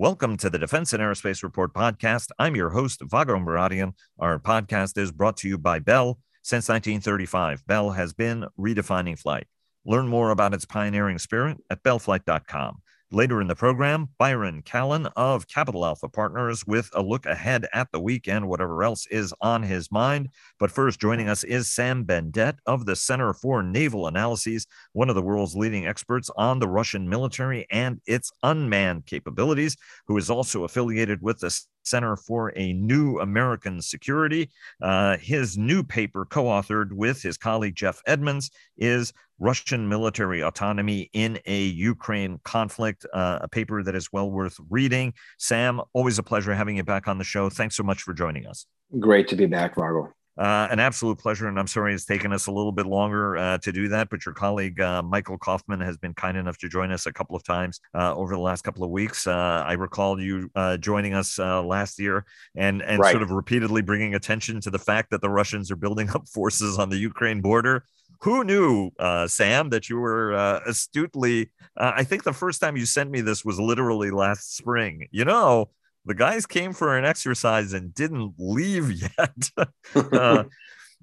Welcome to the Defense and Aerospace Report podcast. I'm your host, Vago Muradian. Our podcast is brought to you by Bell. Since 1935, Bell has been redefining flight. Learn more about its pioneering spirit at bellflight.com. Later in the program, Byron Callan of Capital Alpha Partners with a look ahead at the weekend, whatever else is on his mind. But first, joining us is Sam Bendett of the Center for Naval Analyses, one of the world's leading experts on the Russian military and its unmanned capabilities, who is also affiliated with the Center for a New American Security. Uh, his new paper, co authored with his colleague Jeff Edmonds, is Russian Military Autonomy in a Ukraine Conflict, uh, a paper that is well worth reading. Sam, always a pleasure having you back on the show. Thanks so much for joining us. Great to be back, Vago. Uh, an absolute pleasure, and I'm sorry it's taken us a little bit longer uh, to do that. But your colleague uh, Michael Kaufman has been kind enough to join us a couple of times uh, over the last couple of weeks. Uh, I recall you uh, joining us last year and and right. sort of repeatedly bringing attention to the fact that the Russians are building up forces on the Ukraine border. Who knew, uh, Sam, that you were uh, astutely? Uh, I think the first time you sent me this was literally last spring. You know, the guys came for an exercise and didn't leave yet.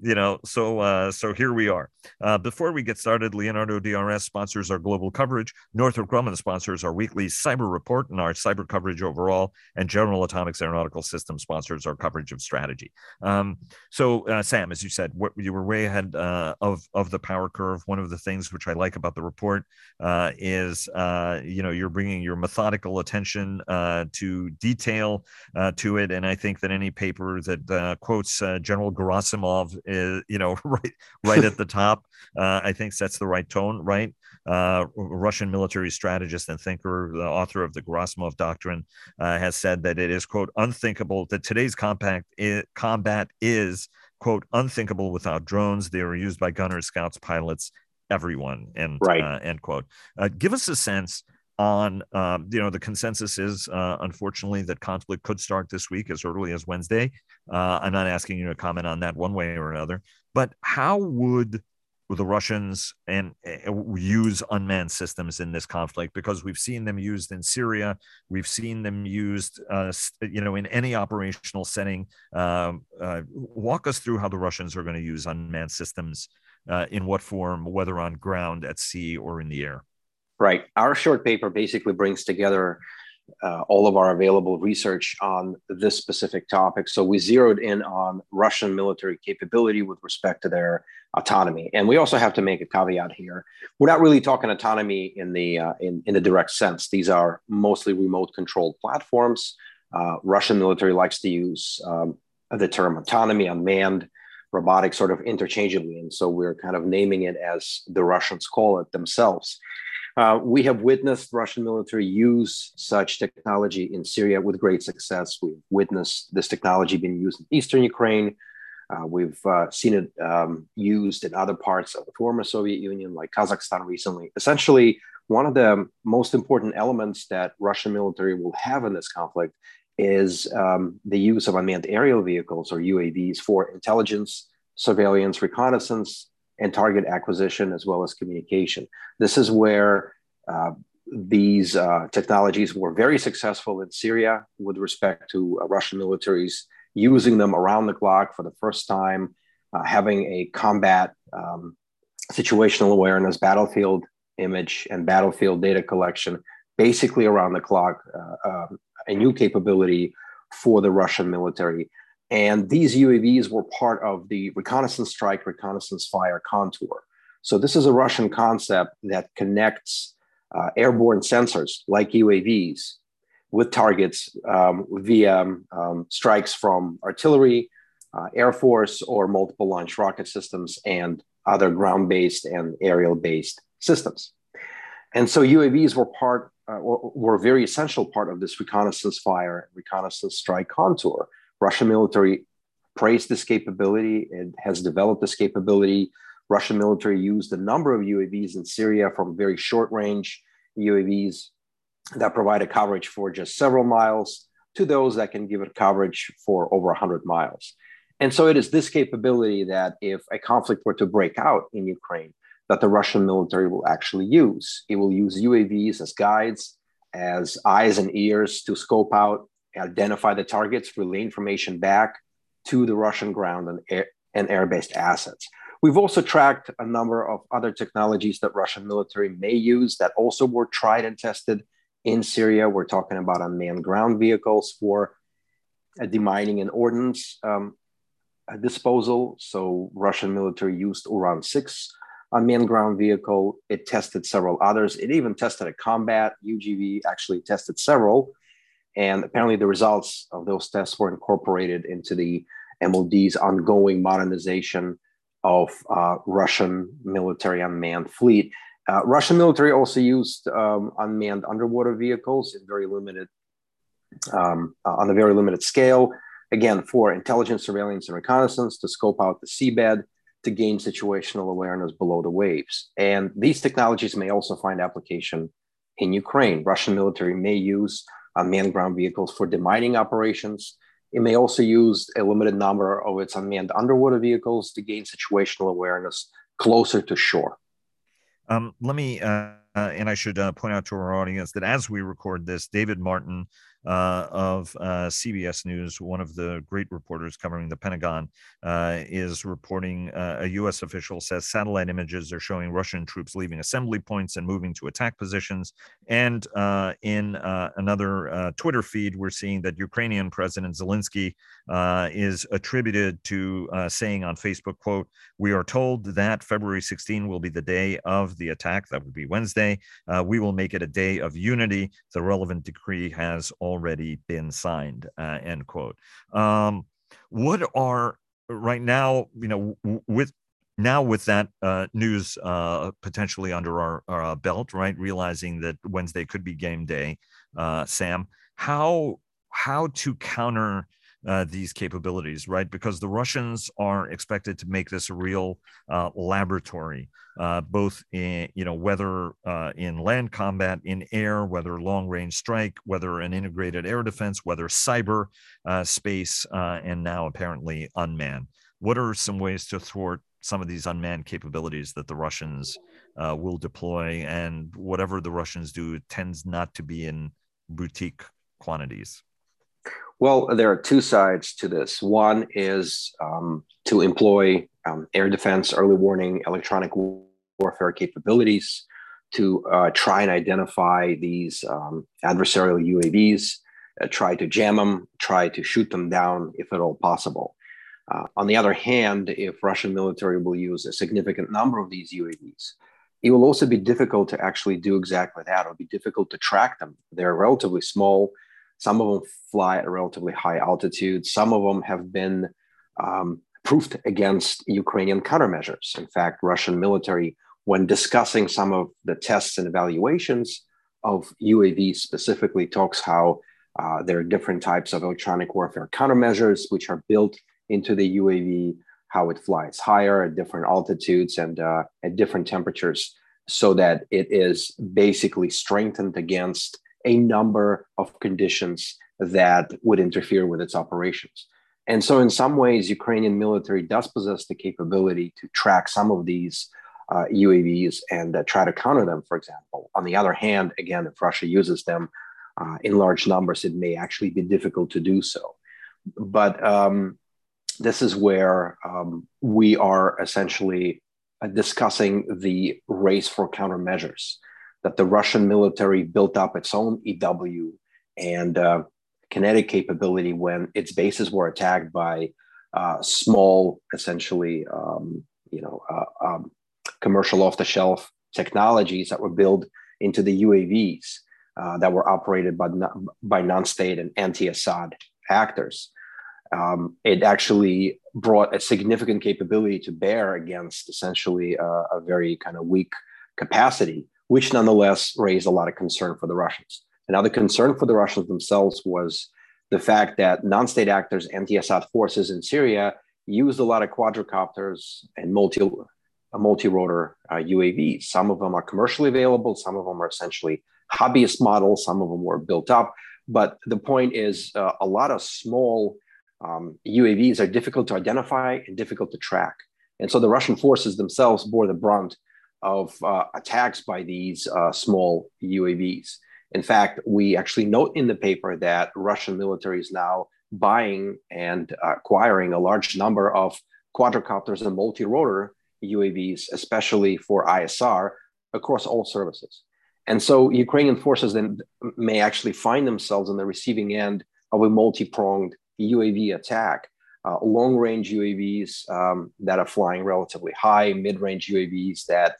you know so uh, so here we are. Uh, before we get started leonardo drs sponsors our global coverage. Northrop grumman sponsors our weekly cyber report and our cyber coverage overall. And general atomics aeronautical systems sponsors our coverage of strategy. Um, so uh, sam as you said what, you were way ahead uh, of of the power curve. One of the things which i like about the report uh, is uh, you know you're bringing your methodical attention to detail to it. And i think that any paper that quotes general gerasimov is you know right right at the top uh, i think sets the right tone right? Uh, russian military strategist and thinker the author of the gerasimov doctrine uh, has said that it is quote unthinkable that today's compact is, combat is quote unthinkable without drones. They are used by gunners scouts pilots everyone and right. Uh, end quote. Uh, give us a sense on um, you know the consensus is uh, unfortunately that conflict could start this week as early as wednesday. Uh, i'm not asking you to comment on that one way or another but how would the russians and uh, use unmanned systems in this conflict? Because we've seen them used in syria we've seen them used uh, you know in any operational setting. Um, uh, walk us through how the russians are going to use unmanned systems uh, in what form whether on ground at sea or in the air Right. Our short paper basically brings together uh, all of our available research on this specific topic. So we zeroed in on Russian military capability with respect to their autonomy, and we also have to make a caveat here. We're not really talking autonomy in the uh, in in the direct sense. These are mostly remote controlled platforms. Uh, Russian military likes to use um, the term autonomy, unmanned robotic sort of interchangeably, and so we're kind of naming it as the Russians call it themselves. Uh, we have witnessed Russian military use such technology in Syria with great success. We've witnessed this technology being used in eastern Ukraine. Uh, we've uh, seen it um, used in other parts of the former Soviet Union, like Kazakhstan recently. Essentially, one of the most important elements that Russian military will have in this conflict is um, the use of unmanned aerial vehicles or UAVs for intelligence, surveillance, reconnaissance, and target acquisition as well as communication. This is where uh, these uh, technologies were very successful in Syria with respect to uh, Russian militaries using them around the clock for the first time, uh, having a combat um, situational awareness, battlefield image, and battlefield data collection basically around the clock, uh, um, a new capability for the Russian military. And these UAVs were part of the reconnaissance strike, reconnaissance fire contour. So this is a Russian concept that connects uh, airborne sensors like UAVs with targets um, via um, strikes from artillery, uh, air force, or multiple launch rocket systems and other ground-based and aerial-based systems. And so UAVs were part, uh, were a very essential part of this reconnaissance fire, reconnaissance strike contour. Russian military praised this capability. It has developed this capability. Russian military used a number of UAVs in Syria from very short range UAVs that provide a coverage for just several miles to those that can give it coverage for over 100 miles. And so it is this capability that if a conflict were to break out in Ukraine, that the Russian military will actually use. It will use UAVs as guides, as eyes and ears to scope out, identify the targets, relay information back to the Russian ground and air, and air-based assets. We've also tracked a number of other technologies that Russian military may use that also were tried and tested in Syria. We're talking about unmanned ground vehicles for demining and ordnance um, disposal. So Russian military used Uran 6 unmanned ground vehicle. It tested several others. It even tested a combat. UGV actually tested several. And apparently the results of those tests were incorporated into the MOD's ongoing modernization of uh, Russian military unmanned fleet. Uh, Russian military also used um, unmanned underwater vehicles in very limited, um, uh, on a very limited scale. Again, for intelligence, surveillance, and reconnaissance to scope out the seabed to gain situational awareness below the waves. And these technologies may also find application in Ukraine. Russian military may use unmanned ground vehicles for demining operations it may also use a limited number of its unmanned underwater vehicles to gain situational awareness closer to shore. Um, let me, uh, uh, and I should uh, point out to our audience that as we record this, David Martin uh, of uh, CBS News, one of the great reporters covering the Pentagon, uh, is reporting uh, a U.S. official says satellite images are showing Russian troops leaving assembly points and moving to attack positions. And uh, in uh, another Twitter feed, we're seeing that Ukrainian President Zelensky is attributed to saying on Facebook, "quote We are told that February 16 will be the day of the attack. That would be Wednesday. we will make it a day of unity. The relevant decree has already been signed, uh, end quote. Um, what are right now, you know, with now with that uh, news uh, potentially under our, our, belt, right? Realizing that Wednesday could be game day, uh, Sam, how how to counter uh, these capabilities, right? Because the Russians are expected to make this a real uh, laboratory, uh, both in, you know, whether uh, in land combat, in air, whether long range strike, whether an integrated air defense, whether cyber uh, space, uh, and now apparently unmanned. What are some ways to thwart some of these unmanned capabilities that the Russians will deploy? And whatever the Russians do tends not to be in boutique quantities. Well, there are two sides to this. One is um, to employ um, air defense, early warning, electronic warfare capabilities to uh, try and identify these um, adversarial UAVs, uh, try to jam them, try to shoot them down if at all possible. Uh, on the other hand, if Russian military will use a significant number of these UAVs, it will also be difficult to actually do exactly that. It'll be difficult to track them. They're relatively small some of them fly at a relatively high altitude. Some of them have been um, proofed against Ukrainian countermeasures. In fact, Russian military, when discussing some of the tests and evaluations of UAVs specifically, talks how uh, there are different types of electronic warfare countermeasures which are built into the UAV, how it flies higher at different altitudes and uh, at different temperatures, so that it is basically strengthened against a number of conditions that would interfere with its operations. And so, in some ways, Ukrainian military does possess the capability to track some of these uh, UAVs and uh, try to counter them, for example. On the other hand, again, if Russia uses them uh, in large numbers, it may actually be difficult to do so. But um, this is where um, we are essentially uh, discussing the race for countermeasures that the Russian military built up its own EW and uh, kinetic capability when its bases were attacked by uh, small, essentially, um, you know, uh, um, commercial off-the-shelf technologies that were built into the UAVs uh, that were operated by, by non-state and anti-Assad actors. Um, it actually brought a significant capability to bear against essentially a, a very kind of weak capacity which nonetheless raised a lot of concern for the Russians. Another concern for the Russians themselves was the fact that non-state actors, anti-Assad forces in Syria, used a lot of quadricopters and multi multi-rotor uh, UAVs. Some of them are commercially available. Some of them are essentially hobbyist models. Some of them were built up. But the point is, uh, a lot of small um, UAVs are difficult to identify and difficult to track. And so the Russian forces themselves bore the brunt of uh, attacks by these uh, small UAVs. In fact, we actually note in the paper that Russian military is now buying and acquiring a large number of quadricopters and multi-rotor UAVs, especially for ISR, across all services. And so Ukrainian forces then may actually find themselves on the receiving end of a multi-pronged UAV attack. Uh, long-range UAVs um, that are flying relatively high, mid-range UAVs that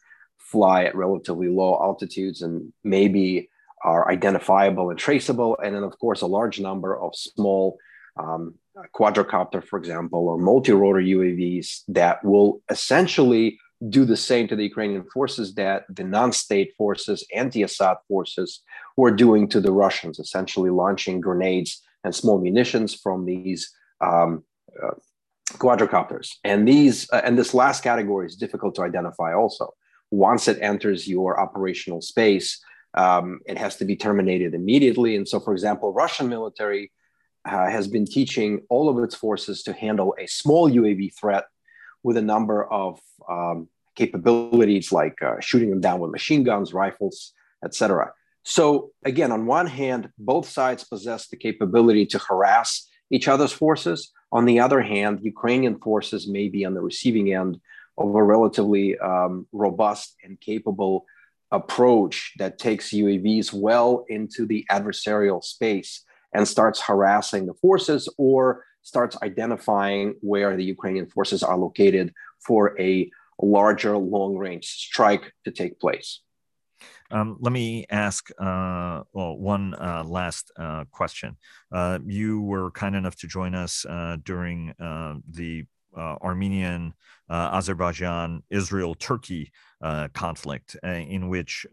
fly at relatively low altitudes and maybe are identifiable and traceable, and then of course a large number of small um, for example, or multi-rotor UAVs that will essentially do the same to the Ukrainian forces that the non-state forces, anti-Assad forces, were doing to the Russians, essentially launching grenades and small munitions from these um, uh. And these uh, and this last category is difficult to identify. Also, once it enters your operational space, um, it has to be terminated immediately. And so, for example, Russian military uh, has been teaching all of its forces to handle a small UAV threat with a number of um, capabilities like uh, shooting them down with machine guns, rifles, etc. So again, on one hand, both sides possess the capability to harass each other's forces. On the other hand, Ukrainian forces may be on the receiving end of a relatively um, robust and capable approach that takes UAVs well into the adversarial space and starts harassing the forces or starts identifying where the Ukrainian forces are located for a larger long range strike to take place. Um, let me ask uh, well, one uh, last uh, question. Uh, you were kind enough to join us uh, during uh, the Armenian, Azerbaijan, Israel, Turkey conflict, in which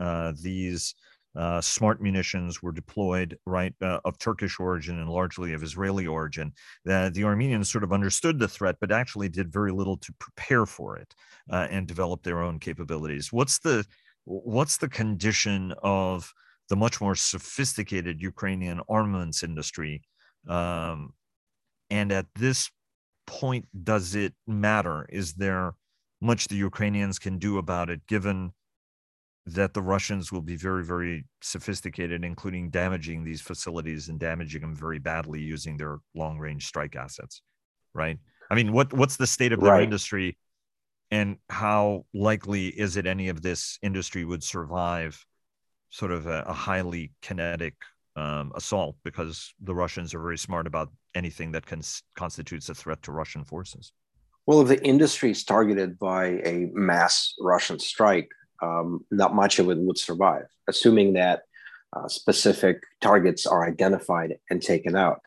these uh, smart munitions were deployed, right, uh, of Turkish origin and largely of Israeli origin. The, the Armenians sort of understood the threat, but actually did very little to prepare for it uh, and develop their own capabilities. What's the what's the condition of the much more sophisticated Ukrainian armaments industry? Um, and at this point, does it matter? Is there much the Ukrainians can do about it, given that the Russians will be very, very sophisticated, including damaging these facilities and damaging them very badly using their long range strike assets, right? I mean, what what's the state of their right. industry, and how likely is it any of this industry would survive sort of a, a highly kinetic um, assault because the Russians are very smart about anything that cons- constitutes a threat to Russian forces? Well, if the industry is targeted by a mass Russian strike, um, not much of it would survive, assuming that uh, specific targets are identified and taken out,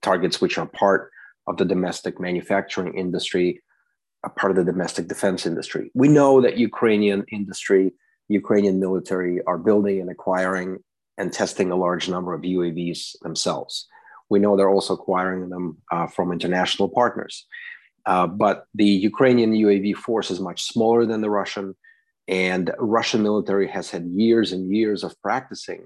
targets which are part of the domestic manufacturing industry, a part of the domestic defense industry. We know that Ukrainian industry, Ukrainian military are building and acquiring and testing a large number of UAVs themselves. We know they're also acquiring them uh, from international partners. Uh, but the Ukrainian UAV force is much smaller than the Russian. And Russian military has had years and years of practicing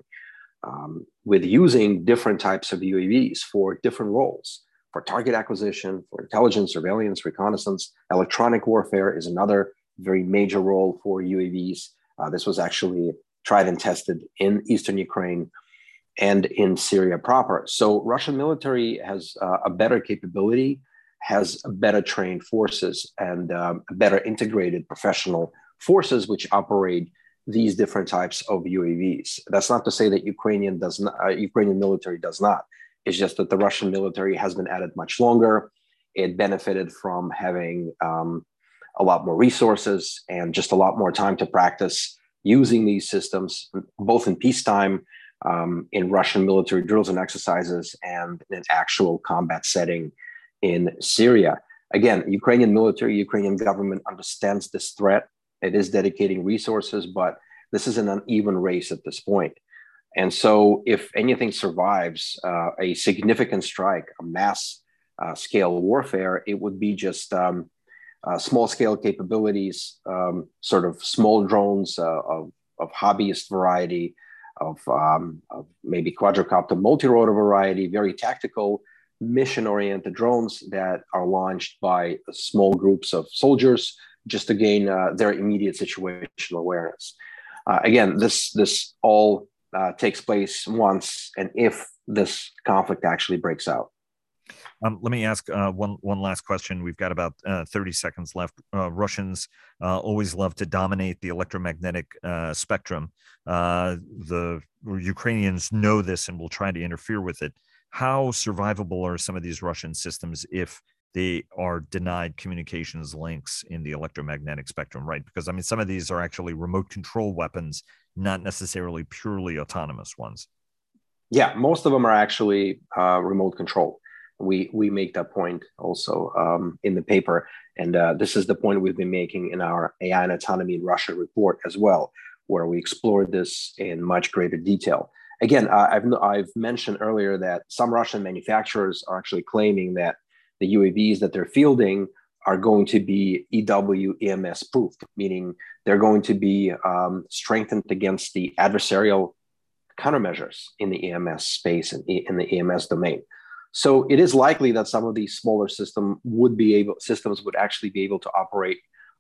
um, with using different types of UAVs for different roles. For target acquisition, for intelligence, surveillance, reconnaissance, electronic warfare is another very major role for UAVs. Uh, this was actually tried and tested in eastern Ukraine and in Syria proper. So Russian military has uh, a better capability, has better trained forces, and um, better integrated professional forces which operate these different types of UAVs. That's not to say that Ukrainian does not, uh, Ukrainian military does not. It's just that the Russian military has been at it much longer. It benefited from having um, a lot more resources and just a lot more time to practice using these systems, both in peacetime, um, in Russian military drills and exercises, and in an actual combat setting in Syria. Again, Ukrainian military, Ukrainian government understands this threat it is dedicating resources, but this is an uneven race at this point. And so, if anything survives uh, a significant strike, a mass uh, scale warfare, it would be just um, uh, small scale capabilities, um, sort of small drones uh, of, of hobbyist variety, of, um, of maybe quadricopter multi rotor variety, very tactical, mission oriented drones that are launched by small groups of soldiers just to gain uh, their immediate situational awareness. Uh, again, this this all uh, takes place once and if this conflict actually breaks out. Um, let me ask uh, one one last question. We've got about uh, 30 seconds left. Uh, Russians uh, always love to dominate the electromagnetic uh, spectrum. Uh, the Ukrainians know this and will try to interfere with it. How survivable are some of these Russian systems if they are denied communications links in the electromagnetic spectrum, right? Because I mean, some of these are actually remote control weapons, not necessarily purely autonomous ones. Yeah, most of them are actually remote control we we make that point also um, in the paper. And uh, this is the point we've been making in our ai and autonomy in russia report as well where we explored this in much greater detail. Again uh, I've, I've mentioned earlier that some russian manufacturers are actually claiming that the uavs that they're fielding are going to be ew ems proof meaning they're going to be um, strengthened against the adversarial countermeasures in the ems space and in the ems domain so it is likely that some of these smaller system would be able systems would actually be able to operate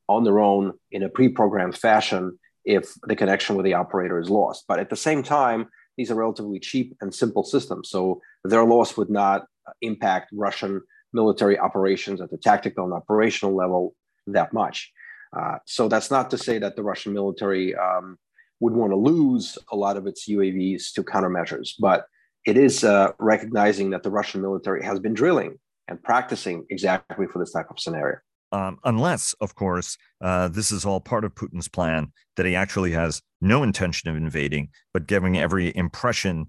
on their own in a pre-programmed fashion if the connection with the operator is lost. But at the same time, these are relatively cheap and simple systems. So their loss would not impact Russian military operations at the tactical and operational level that much. Uh, so that's not to say that the Russian military um, would want to lose a lot of its UAVs to countermeasures, but it is uh, recognizing that the Russian military has been drilling and practicing exactly for this type of scenario. Um, unless, of course, uh, this is all part of Putin's plan that he actually has no intention of invading, but giving every impression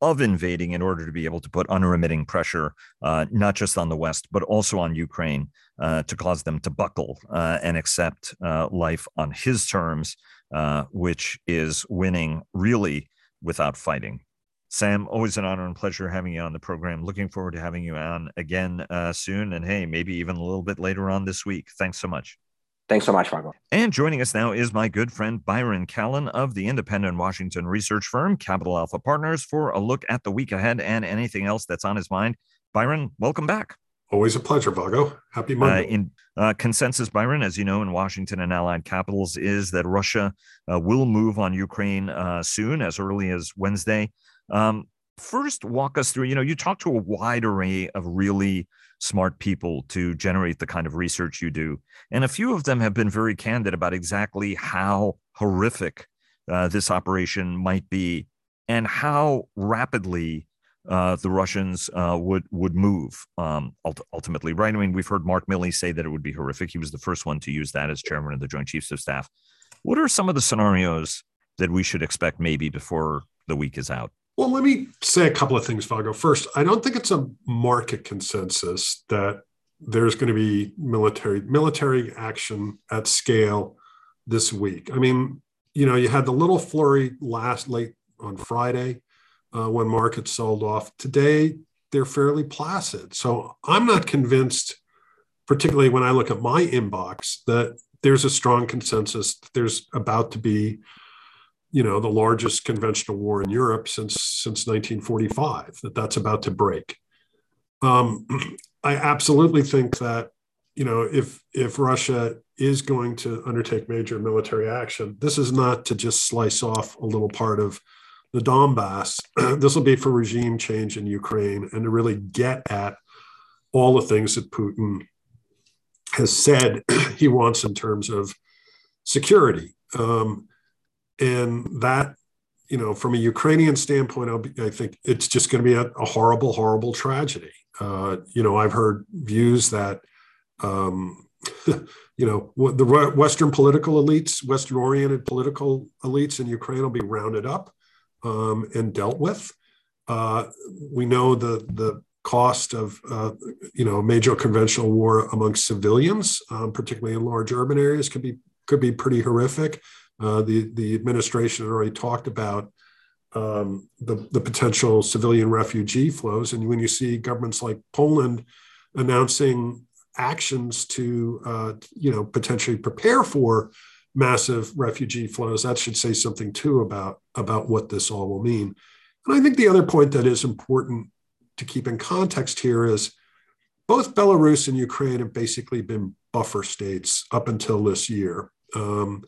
of invading in order to be able to put unremitting pressure, uh, not just on the West, but also on Ukraine uh, to cause them to buckle uh, and accept uh, life on his terms, uh, which is winning really without fighting. Sam, always an honor and pleasure having you on the program. Looking forward to having you on again uh, soon. And hey, maybe even a little bit later on this week. Thanks so much. Thanks so much, Vago. And joining us now is my good friend Byron Callan of the independent Washington research firm Capital Alpha Partners for a look at the week ahead and anything else that's on his mind. Byron, welcome back. Always a pleasure, Vago. Happy Monday. Uh, in uh, consensus, Byron, as you know, in Washington and allied capitals, is that Russia uh, will move on Ukraine uh, soon, as early as Wednesday. Um, first, walk us through. You know, you talk to a wide array of really smart people to generate the kind of research you do, and a few of them have been very candid about exactly how horrific uh, this operation might be and how rapidly uh, the Russians uh, would would move um, ultimately. Right? I mean, we've heard Mark Milley say that it would be horrific. He was the first one to use that as chairman of the Joint Chiefs of Staff. What are some of the scenarios that we should expect maybe before the week is out? Well, let me say a couple of things, Vago. First, I don't think it's a market consensus that there's going to be military military action at scale this week. I mean, you know, you had the little flurry last late on Friday uh, when markets sold off. Today, they're fairly placid. So I'm not convinced, particularly when I look at my inbox, that there's a strong consensus. That there's about to be you know the largest conventional war in Europe since since 1945 that that's about to break. Um, I absolutely think that you know if if Russia is going to undertake major military action, this is not to just slice off a little part of the Donbass. this will be for regime change in Ukraine and to really get at all the things that Putin has said he wants in terms of security. Um, and that you know from a ukrainian standpoint i think it's just going to be a, a, horrible horrible tragedy. Uh, you know i've heard views that um, you know the western political elites western oriented political elites in ukraine will be rounded up um, and dealt with. Uh, we know the the cost of uh, you know major conventional war amongst civilians um, particularly in large urban areas could be could be pretty horrific uh, the, the administration had already talked about um, the, the potential civilian refugee flows. And when you see governments like Poland announcing actions to, uh, you know, potentially prepare for massive refugee flows, that should say something too about, about what this all will mean. And I think the other point that is important to keep in context here is both Belarus and Ukraine have basically been buffer states up until this year. Um,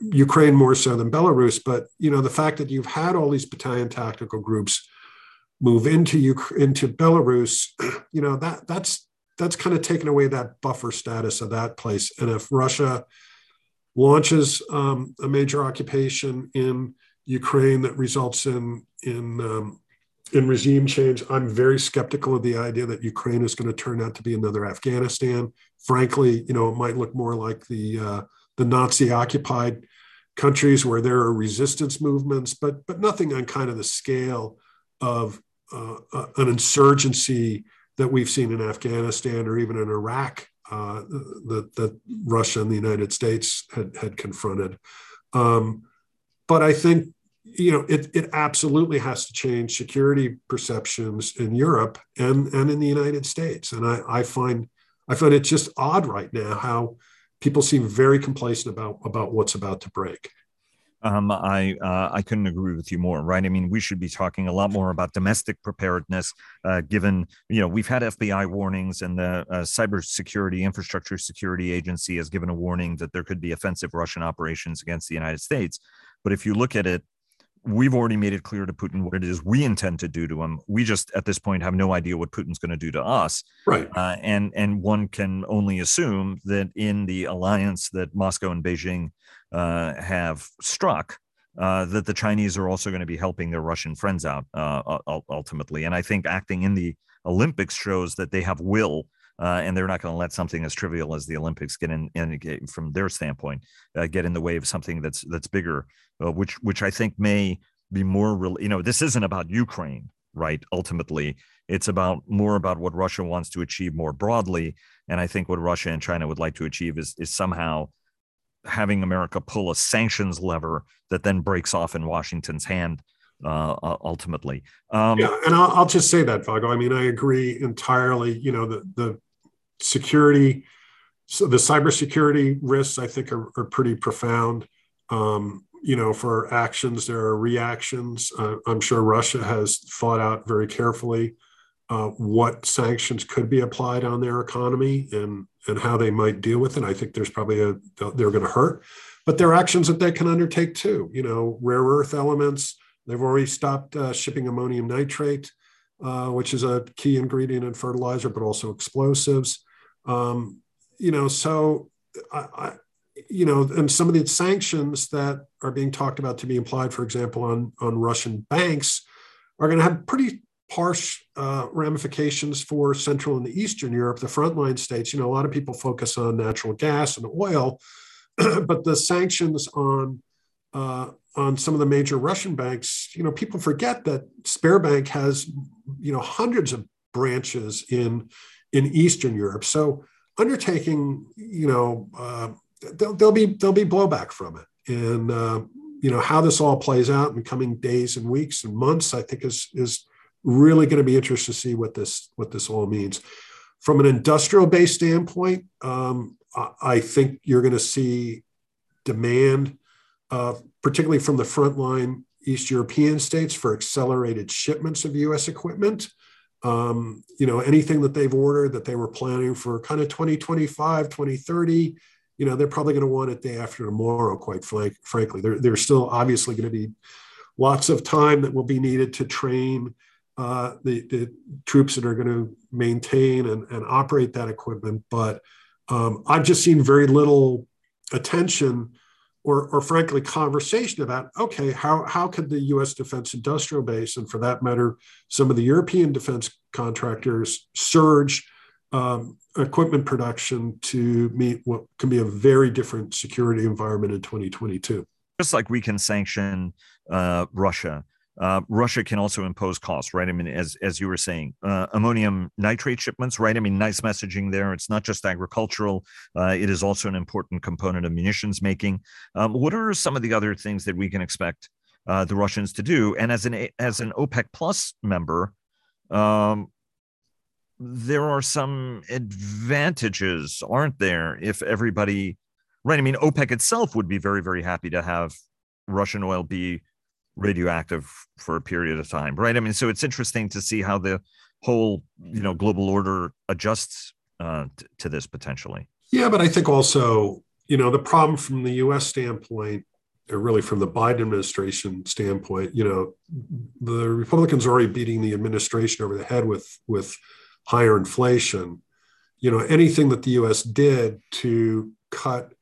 Ukraine more so than Belarus, but you know the fact that you've had all these battalion tactical groups move into Ukraine, into Belarus, you know that that's that's kind of taken away that buffer status of that place. And if Russia launches um, a major occupation in Ukraine that results in in um, in regime change, I'm very skeptical of the idea that Ukraine is going to turn out to be another Afghanistan. Frankly, you know, it might look more like the uh, the Nazi occupied countries where there are resistance movements, but but nothing on kind of the scale of uh, uh, an insurgency that we've seen in Afghanistan or even in Iraq uh, that, that Russia and the United States had, had confronted. Um, but I think you know it, it absolutely has to change security perceptions in Europe and, and in the United States. And I, I find I find it just odd right now how people seem very complacent about about what's about to break. Um, I uh, I couldn't agree with you more. Right? I mean, we should be talking a lot more about domestic preparedness, uh, given you know we've had FBI warnings, and the uh, Cybersecurity Infrastructure Security Agency has given a warning that there could be offensive Russian operations against the United States. But if you look at it we've already made it clear to Putin what it is we intend to do to him. We just at this point have no idea what Putin's going to do to us. Right. Uh, and and one can only assume that in the alliance that Moscow and Beijing uh, have struck, uh, that the Chinese are also going to be helping their Russian friends out uh, ultimately. And I think acting in the Olympics shows that they have will. Uh, and they're not going to let something as trivial as the Olympics get in, in from their standpoint, uh, get in the way of something that's that's bigger uh, which which I think may be more real. You know, this isn't about Ukraine, right? Ultimately, it's about more about what Russia wants to achieve more broadly. And I think what Russia and China would like to achieve is is somehow having America pull a sanctions lever that then breaks off in Washington's hand uh, ultimately. Um, yeah, and I'll, I'll, just say that, Vago. I mean, I agree entirely. You know, the the security, so the cybersecurity risks, I think, are, are pretty profound. Um, you know, for actions, there are reactions. Uh, I'm sure Russia has thought out very carefully uh, what sanctions could be applied on their economy and and how they might deal with it. I think there's probably a they're going to hurt, but there are actions that they can undertake too. You know, rare earth elements. They've already stopped uh, shipping ammonium nitrate, uh, which is a key ingredient in fertilizer, but also explosives. Um, you know, so I, you know, and some of the sanctions that are being talked about to be applied, for example, on, on Russian banks, are going to have pretty harsh uh, ramifications for Central and Eastern Europe, the frontline states. You know, a lot of people focus on natural gas and oil, but the sanctions on uh, on some of the major Russian banks, you know, people forget that Sberbank has, you know, hundreds of branches in in Eastern Europe. So undertaking, you know, uh, there'll, there'll be there'll be blowback from it, and uh, you know how this all plays out in coming days and weeks and months. I think is is really going to be interesting to see what this what this all means. From an industrial based standpoint, um, I, I, think you're going to see demand, uh, particularly from the frontline East European states, for accelerated shipments of U.S. equipment. Um, you know, anything that they've ordered that they were planning for kind of 2025, 2030, you know, they're probably going to want it day after tomorrow, quite frank, frankly. There, there's still obviously going to be lots of time that will be needed to train uh, the, the, troops that are going to maintain and, and operate that equipment. But um, I've just seen very little attention or, or frankly conversation about okay how, how could the us defense industrial base and for that matter some of the european defense contractors surge um, equipment production to meet what can be a very different security environment in 2022. Just like we can sanction uh, Russia, uh, Russia can also impose costs, right? I mean, as as you were saying, uh, ammonium nitrate shipments, right? I mean, nice messaging there. It's not just agricultural; uh, it is also an important component of munitions making. Um, what are some of the other things that we can expect uh, the Russians to do? And as an as an OPEC Plus member, um, there are some advantages, aren't there, if everybody, right? I mean, OPEC itself would be very, very happy to have Russian oil be radioactive for a period of time, right? I mean, so it's interesting to see how the whole, you know, global order adjusts uh, t- to this potentially. Yeah, but I think also, you know, the problem from the U.S. standpoint, or really from the Biden administration standpoint, you know, the Republicans are already beating the administration over the head with with higher inflation. You know, anything that the U.S. did to cut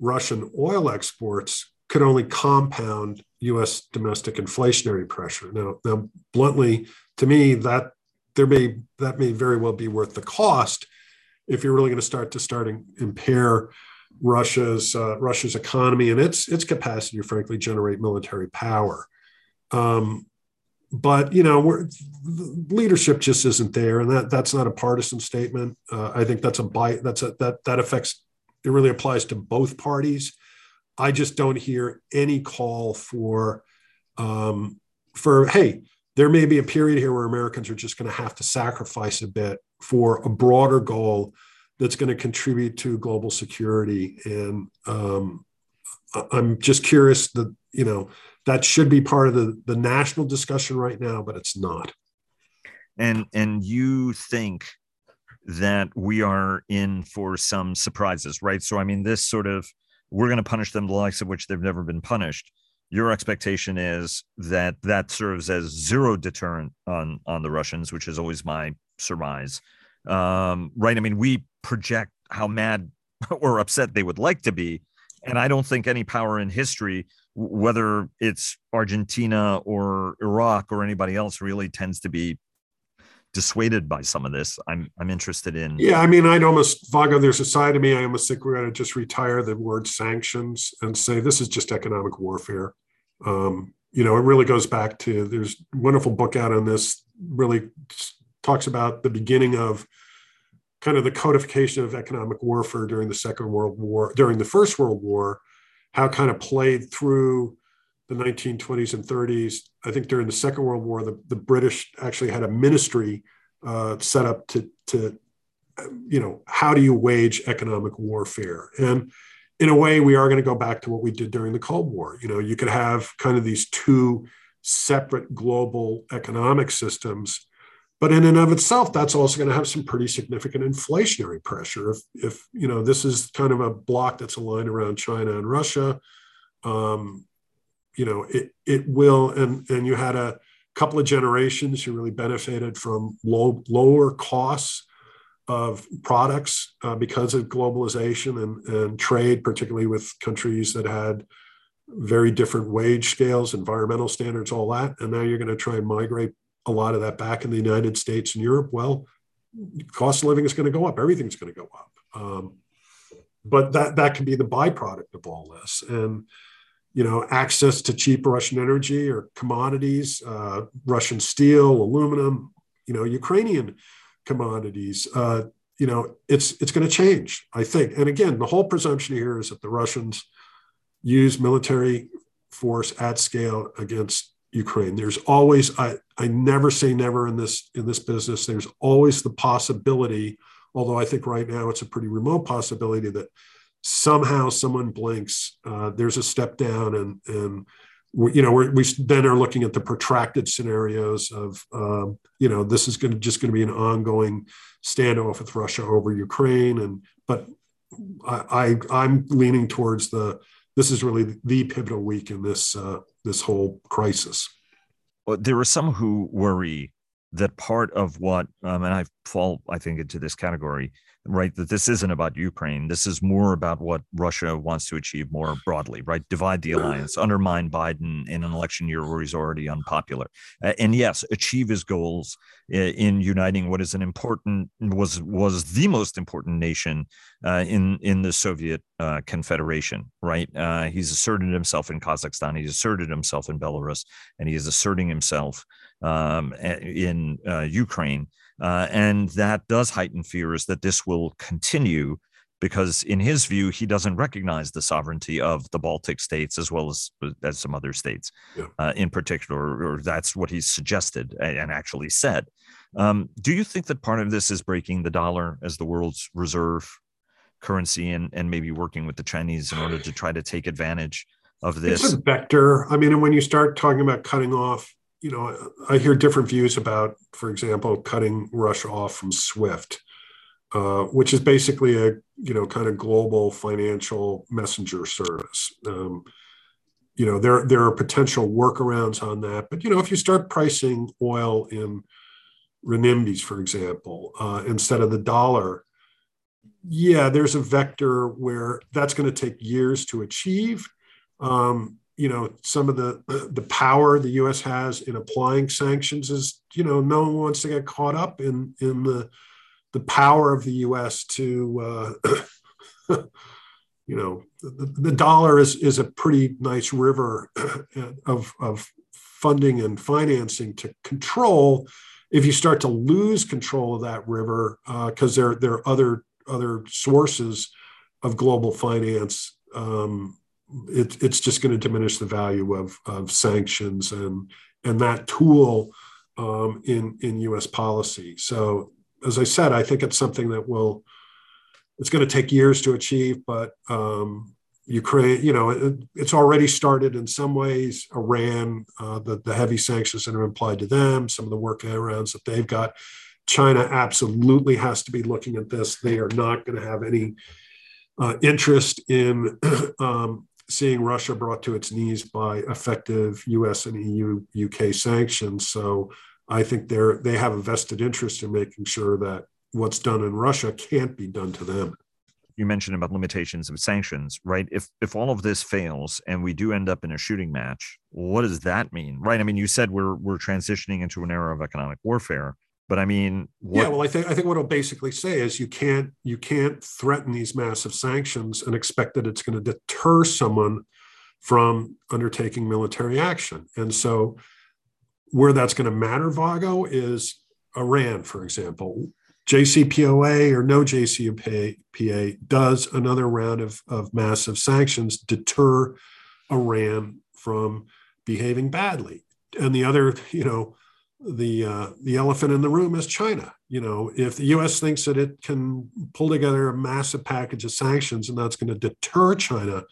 Russian oil exports could only compound U.S. domestic inflationary pressure. Now, now, bluntly, to me, that there may that may very well be worth the cost if you're really going to start to start impair Russia's uh, Russia's economy and its its capacity to frankly generate military power. Um, but you know, leadership just isn't there, and that that's not a partisan statement. Uh, I think that's a bite that's a that that affects it really applies to both parties. I just don't hear any call for um, for hey, there may be a period here where Americans are just going to have to sacrifice a bit for a broader goal that's going to contribute to global security. And um, I'm just curious that you know that should be part of the the national discussion right now, but it's not. And and you think that we are in for some surprises, right? So I mean, this sort of we're going to punish them the likes of which they've never been punished. Your expectation is that that serves as zero deterrent on on the Russians, which is always my surmise um, right? I mean, we project how mad or upset they would like to be. And I don't think any power in history, whether it's Argentina or Iraq or anybody else, really tends to be dissuaded by some of this. I'm I'm interested in. Yeah, I mean, I'd almost Vago. There's a side of me. I almost think we're going to just retire the word sanctions and say this is just economic warfare. Um, you know, it really goes back to there's wonderful book out on this. Really talks about the beginning of kind of the codification of economic warfare during the Second World War, during the First World War, how it kind of played through the 1920s and 30s. I think during the Second World War, the, the British actually had a ministry uh, set up to, to, you know, how do you wage economic warfare? And in a way, we are going to go back to what we did during the Cold War. You know, you could have kind of these two separate global economic systems but in and of itself, that's also going to have some pretty significant inflationary pressure. If, if you know, this is kind of a block that's aligned around China and Russia, um, you know, it it will. And and you had a couple of generations who really benefited from low lower costs of products uh, because of globalization and, and trade, particularly with countries that had very different wage scales, environmental standards, all that. And now you're going to try and migrate a lot of that back in the United States and Europe, well, cost of living is going to go up. Everything's going to go up. Um, but that that can be the byproduct of all this, and you know, access to cheap Russian energy or commodities, uh, Russian steel, aluminum, you know, Ukrainian commodities. Uh, you know, it's it's going to change, I think. And again, the whole presumption here is that the Russians use military force at scale against Ukraine. There's always I, I never say never in this in this business. There's always the possibility, although I think right now it's a pretty remote possibility that somehow someone blinks. Uh, there's a step down, and and we, you know we then are looking at the protracted scenarios of um, you know this is going to just going to be an ongoing standoff with Russia over Ukraine, and but I, I I'm leaning towards the this is really the pivotal week in this uh, this whole crisis. Well, there are some who worry that part of what, um, and I fall, I think, into this category, right? That this isn't about Ukraine. This is more about what Russia wants to achieve more broadly, right? Divide the alliance, undermine Biden in an election year where he's already unpopular, uh, and yes, achieve his goals in uniting what is an important was was the most important nation uh, in in the Soviet uh, Confederation, right? Uh, he's asserted himself in Kazakhstan. He's asserted himself in Belarus, and he is asserting himself um, in uh, Ukraine. Uh, and that does heighten fears that this will continue because in his view he doesn't recognize the sovereignty of the baltic states as well as as some other states yeah. uh, in particular or that's what he's suggested and actually said um, do you think that part of this is breaking the dollar as the world's reserve currency and and maybe working with the chinese in order to try to take advantage of this it's a vector i mean and when you start talking about cutting off you know, I hear different views about, for example, cutting Russia off from SWIFT. uh, which is basically a you know kind of global financial messenger service. Um, you know there there are potential workarounds on that, but you know if you start pricing oil in renminbis, for example, uh, instead of the dollar, yeah, there's a vector where that's going to take years to achieve. Um, you know, some of the the power the U.S. has in applying sanctions is, you know, no one wants to get caught up in in the the power of the U.S. to, uh, you know, the, the, dollar is is a pretty nice river of of funding and financing to control. If you start to lose control of that river, because uh, there there are other other sources of global finance, um, it, it's just going to diminish the value of, of sanctions and and that tool um, in in U.S. policy. So, as I said, I think it's something that will it's going to take years to achieve, but um, Ukraine, you know, it, it's already started in some ways. Iran, uh, the the heavy sanctions that are applied to them, some of the workarounds that they've got. China absolutely has to be looking at this. They are not going to have any uh, interest in um, seeing Russia brought to its knees by effective U.S. and EU UK sanctions. So I think they're they have a vested interest in making sure that what's done in Russia can't be done to them. You mentioned about limitations of sanctions, right? If if all of this fails and we do end up in a shooting match, what does that mean, right? I mean, you said we're we're transitioning into an era of economic warfare but I mean, what... yeah. Well, I think I think what it'll basically say is you can't you can't threaten these massive sanctions and expect that it's going to deter someone from undertaking military action. And so, where that's going to matter, Vago, is Iran, for example. JCPOA or no JCPOA does another round of, of massive sanctions deter Iran from behaving badly. And the other, you know, the uh, the elephant in the room is China. You know, if the U.S. thinks that it can pull together a massive package of sanctions and that's going to deter China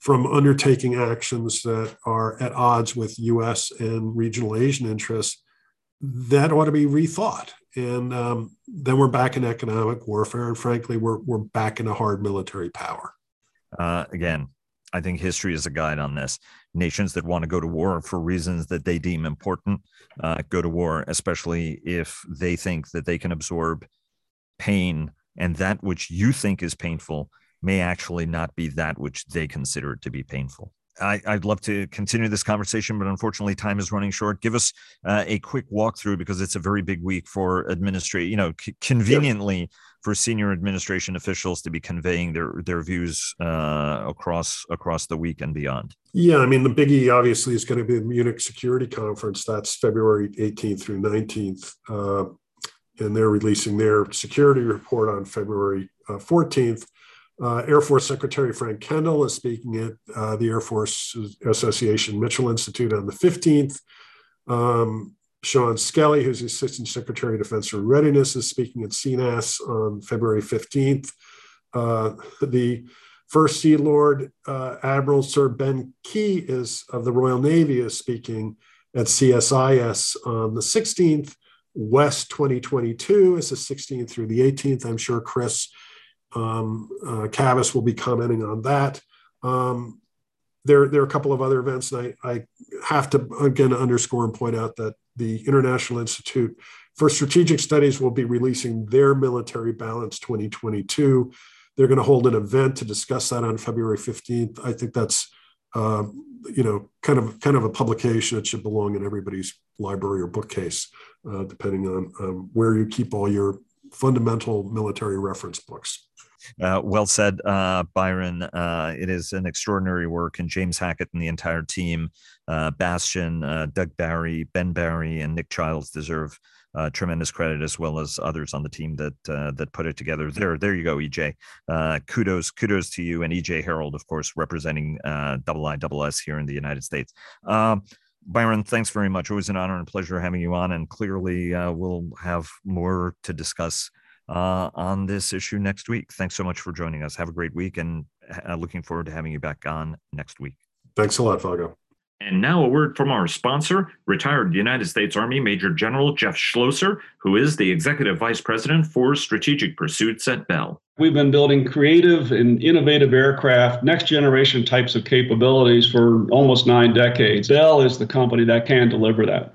from undertaking actions that are at odds with U.S. and regional Asian interests, that ought to be rethought. And um, then we're back in economic warfare, and frankly, we're we're back in a hard military power. Uh, again, I think history is a guide on this. Nations that want to go to war for reasons that they deem important uh, go to war, especially if they think that they can absorb pain and that which you think is painful may actually not be that which they consider to be painful. I, would love to continue this conversation, but unfortunately, time is running short. Give us uh, a quick walkthrough because it's a very big week for administration. You know, c- conveniently for senior administration officials to be conveying their their views uh, across across the week and beyond. Yeah, I mean, the biggie obviously is going to be the Munich Security Conference. That's February 18th through 19th, uh, and they're releasing their security report on February 14th. Uh, Air Force Secretary Frank Kendall is speaking at uh, the Air Force Association Mitchell Institute on the 15th. Um, Shawn Skelly, who's the Assistant Secretary of Defense for Readiness, is speaking at CNAS on February 15th. Uh, the First Sea Lord uh, Admiral Sir Ben Key is of the Royal Navy is speaking at CSIS on the 16th. West 2022 is the 16th through the 18th. I'm sure Chris um, uh, Cavas will be commenting on that. Um, there, there are a couple of other events, and I, I have to again underscore and point out that the International Institute for Strategic Studies will be releasing their military balance 2022. They're going to hold an event to discuss that on February 15th. I think that's uh, you know kind of kind of a publication that should belong in everybody's library or bookcase, uh, depending on um, where you keep all your fundamental military reference books. Uh, well said, uh, Byron. Uh, it is an extraordinary work, and James Hackett and the entire team, uh, Bastian, uh, Doug Barry, Ben Barry, and Nick Childs deserve uh, tremendous credit, as well as others on the team that that put it together. There, there you go, EJ. kudos, kudos to you and EJ Harold, of course, representing Double I Double S here in the United States. Byron, thanks very much. Always an honor and pleasure having you on, and clearly we'll have more to discuss uh, on this issue next week. Thanks so much for joining us. Have a great week and uh, looking forward to having you back on next week. Thanks a lot, Vago. And now a word from our sponsor, retired United States Army Major General Jeff Schloesser, who is the Executive Vice President for Strategic Pursuits at Bell. We've been building creative and innovative aircraft, next generation types of capabilities for almost nine decades. Bell is the company that can deliver that.